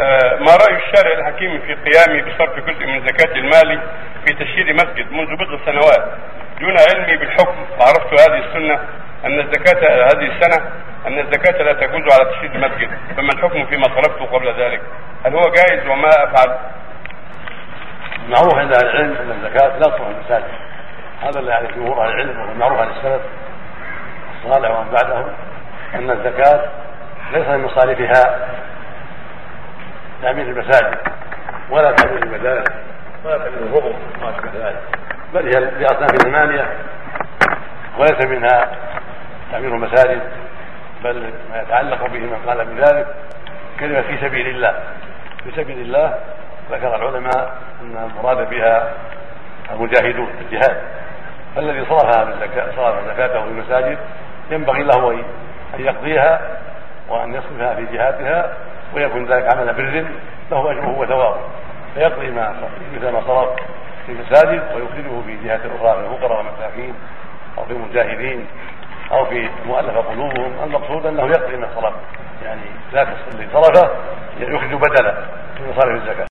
آه، ما رأي الشارع الحكيم في قيامه بصرف جزء من زكاة المال في تشييد مسجد منذ بضع سنوات دون علمي بالحكم؟ فعرفت هذه السنة أن الزكاة هذه السنة أن الزكاة لا تجوز على تشييد المسجد فما الحكم فيما صرفته قبل ذلك؟ هل هو جائز وما أفعل؟ معروف عند أهل العلم أن الزكاة لا تصرف المساجد هذا اللي عليه جمهور أهل العلم وهو معروف عن السلف الصالح ومن بعدهم أن الزكاة ليس من مصاريفها تعمير المساجد ولا تعمير المدارس ولا تعمير الغبر وما أشبه ذلك. بل هي لأصناف ثمانيه وليس منها تعمير المساجد بل ما يتعلق به من قال بذلك كلمة في سبيل الله. في سبيل الله ذكر العلماء أن المراد بها المجاهدون الجهاد. الذي صرفها بالزكاه صرف زكاته في المساجد ينبغي له أن يقضيها وأن يصرفها في جهاتها ويكون ذلك عمل بر له أجره وثوابه. فيقضي ما مثل ما صرف في المساجد ويخرجه في جهات أخرى في الفقراء والمساكين أو في المجاهدين أو في مؤلف قلوبهم. المقصود أنه يقضي ما صرف يعني لا اللي صرفه يخرج بدلا من مصارف الزكاة.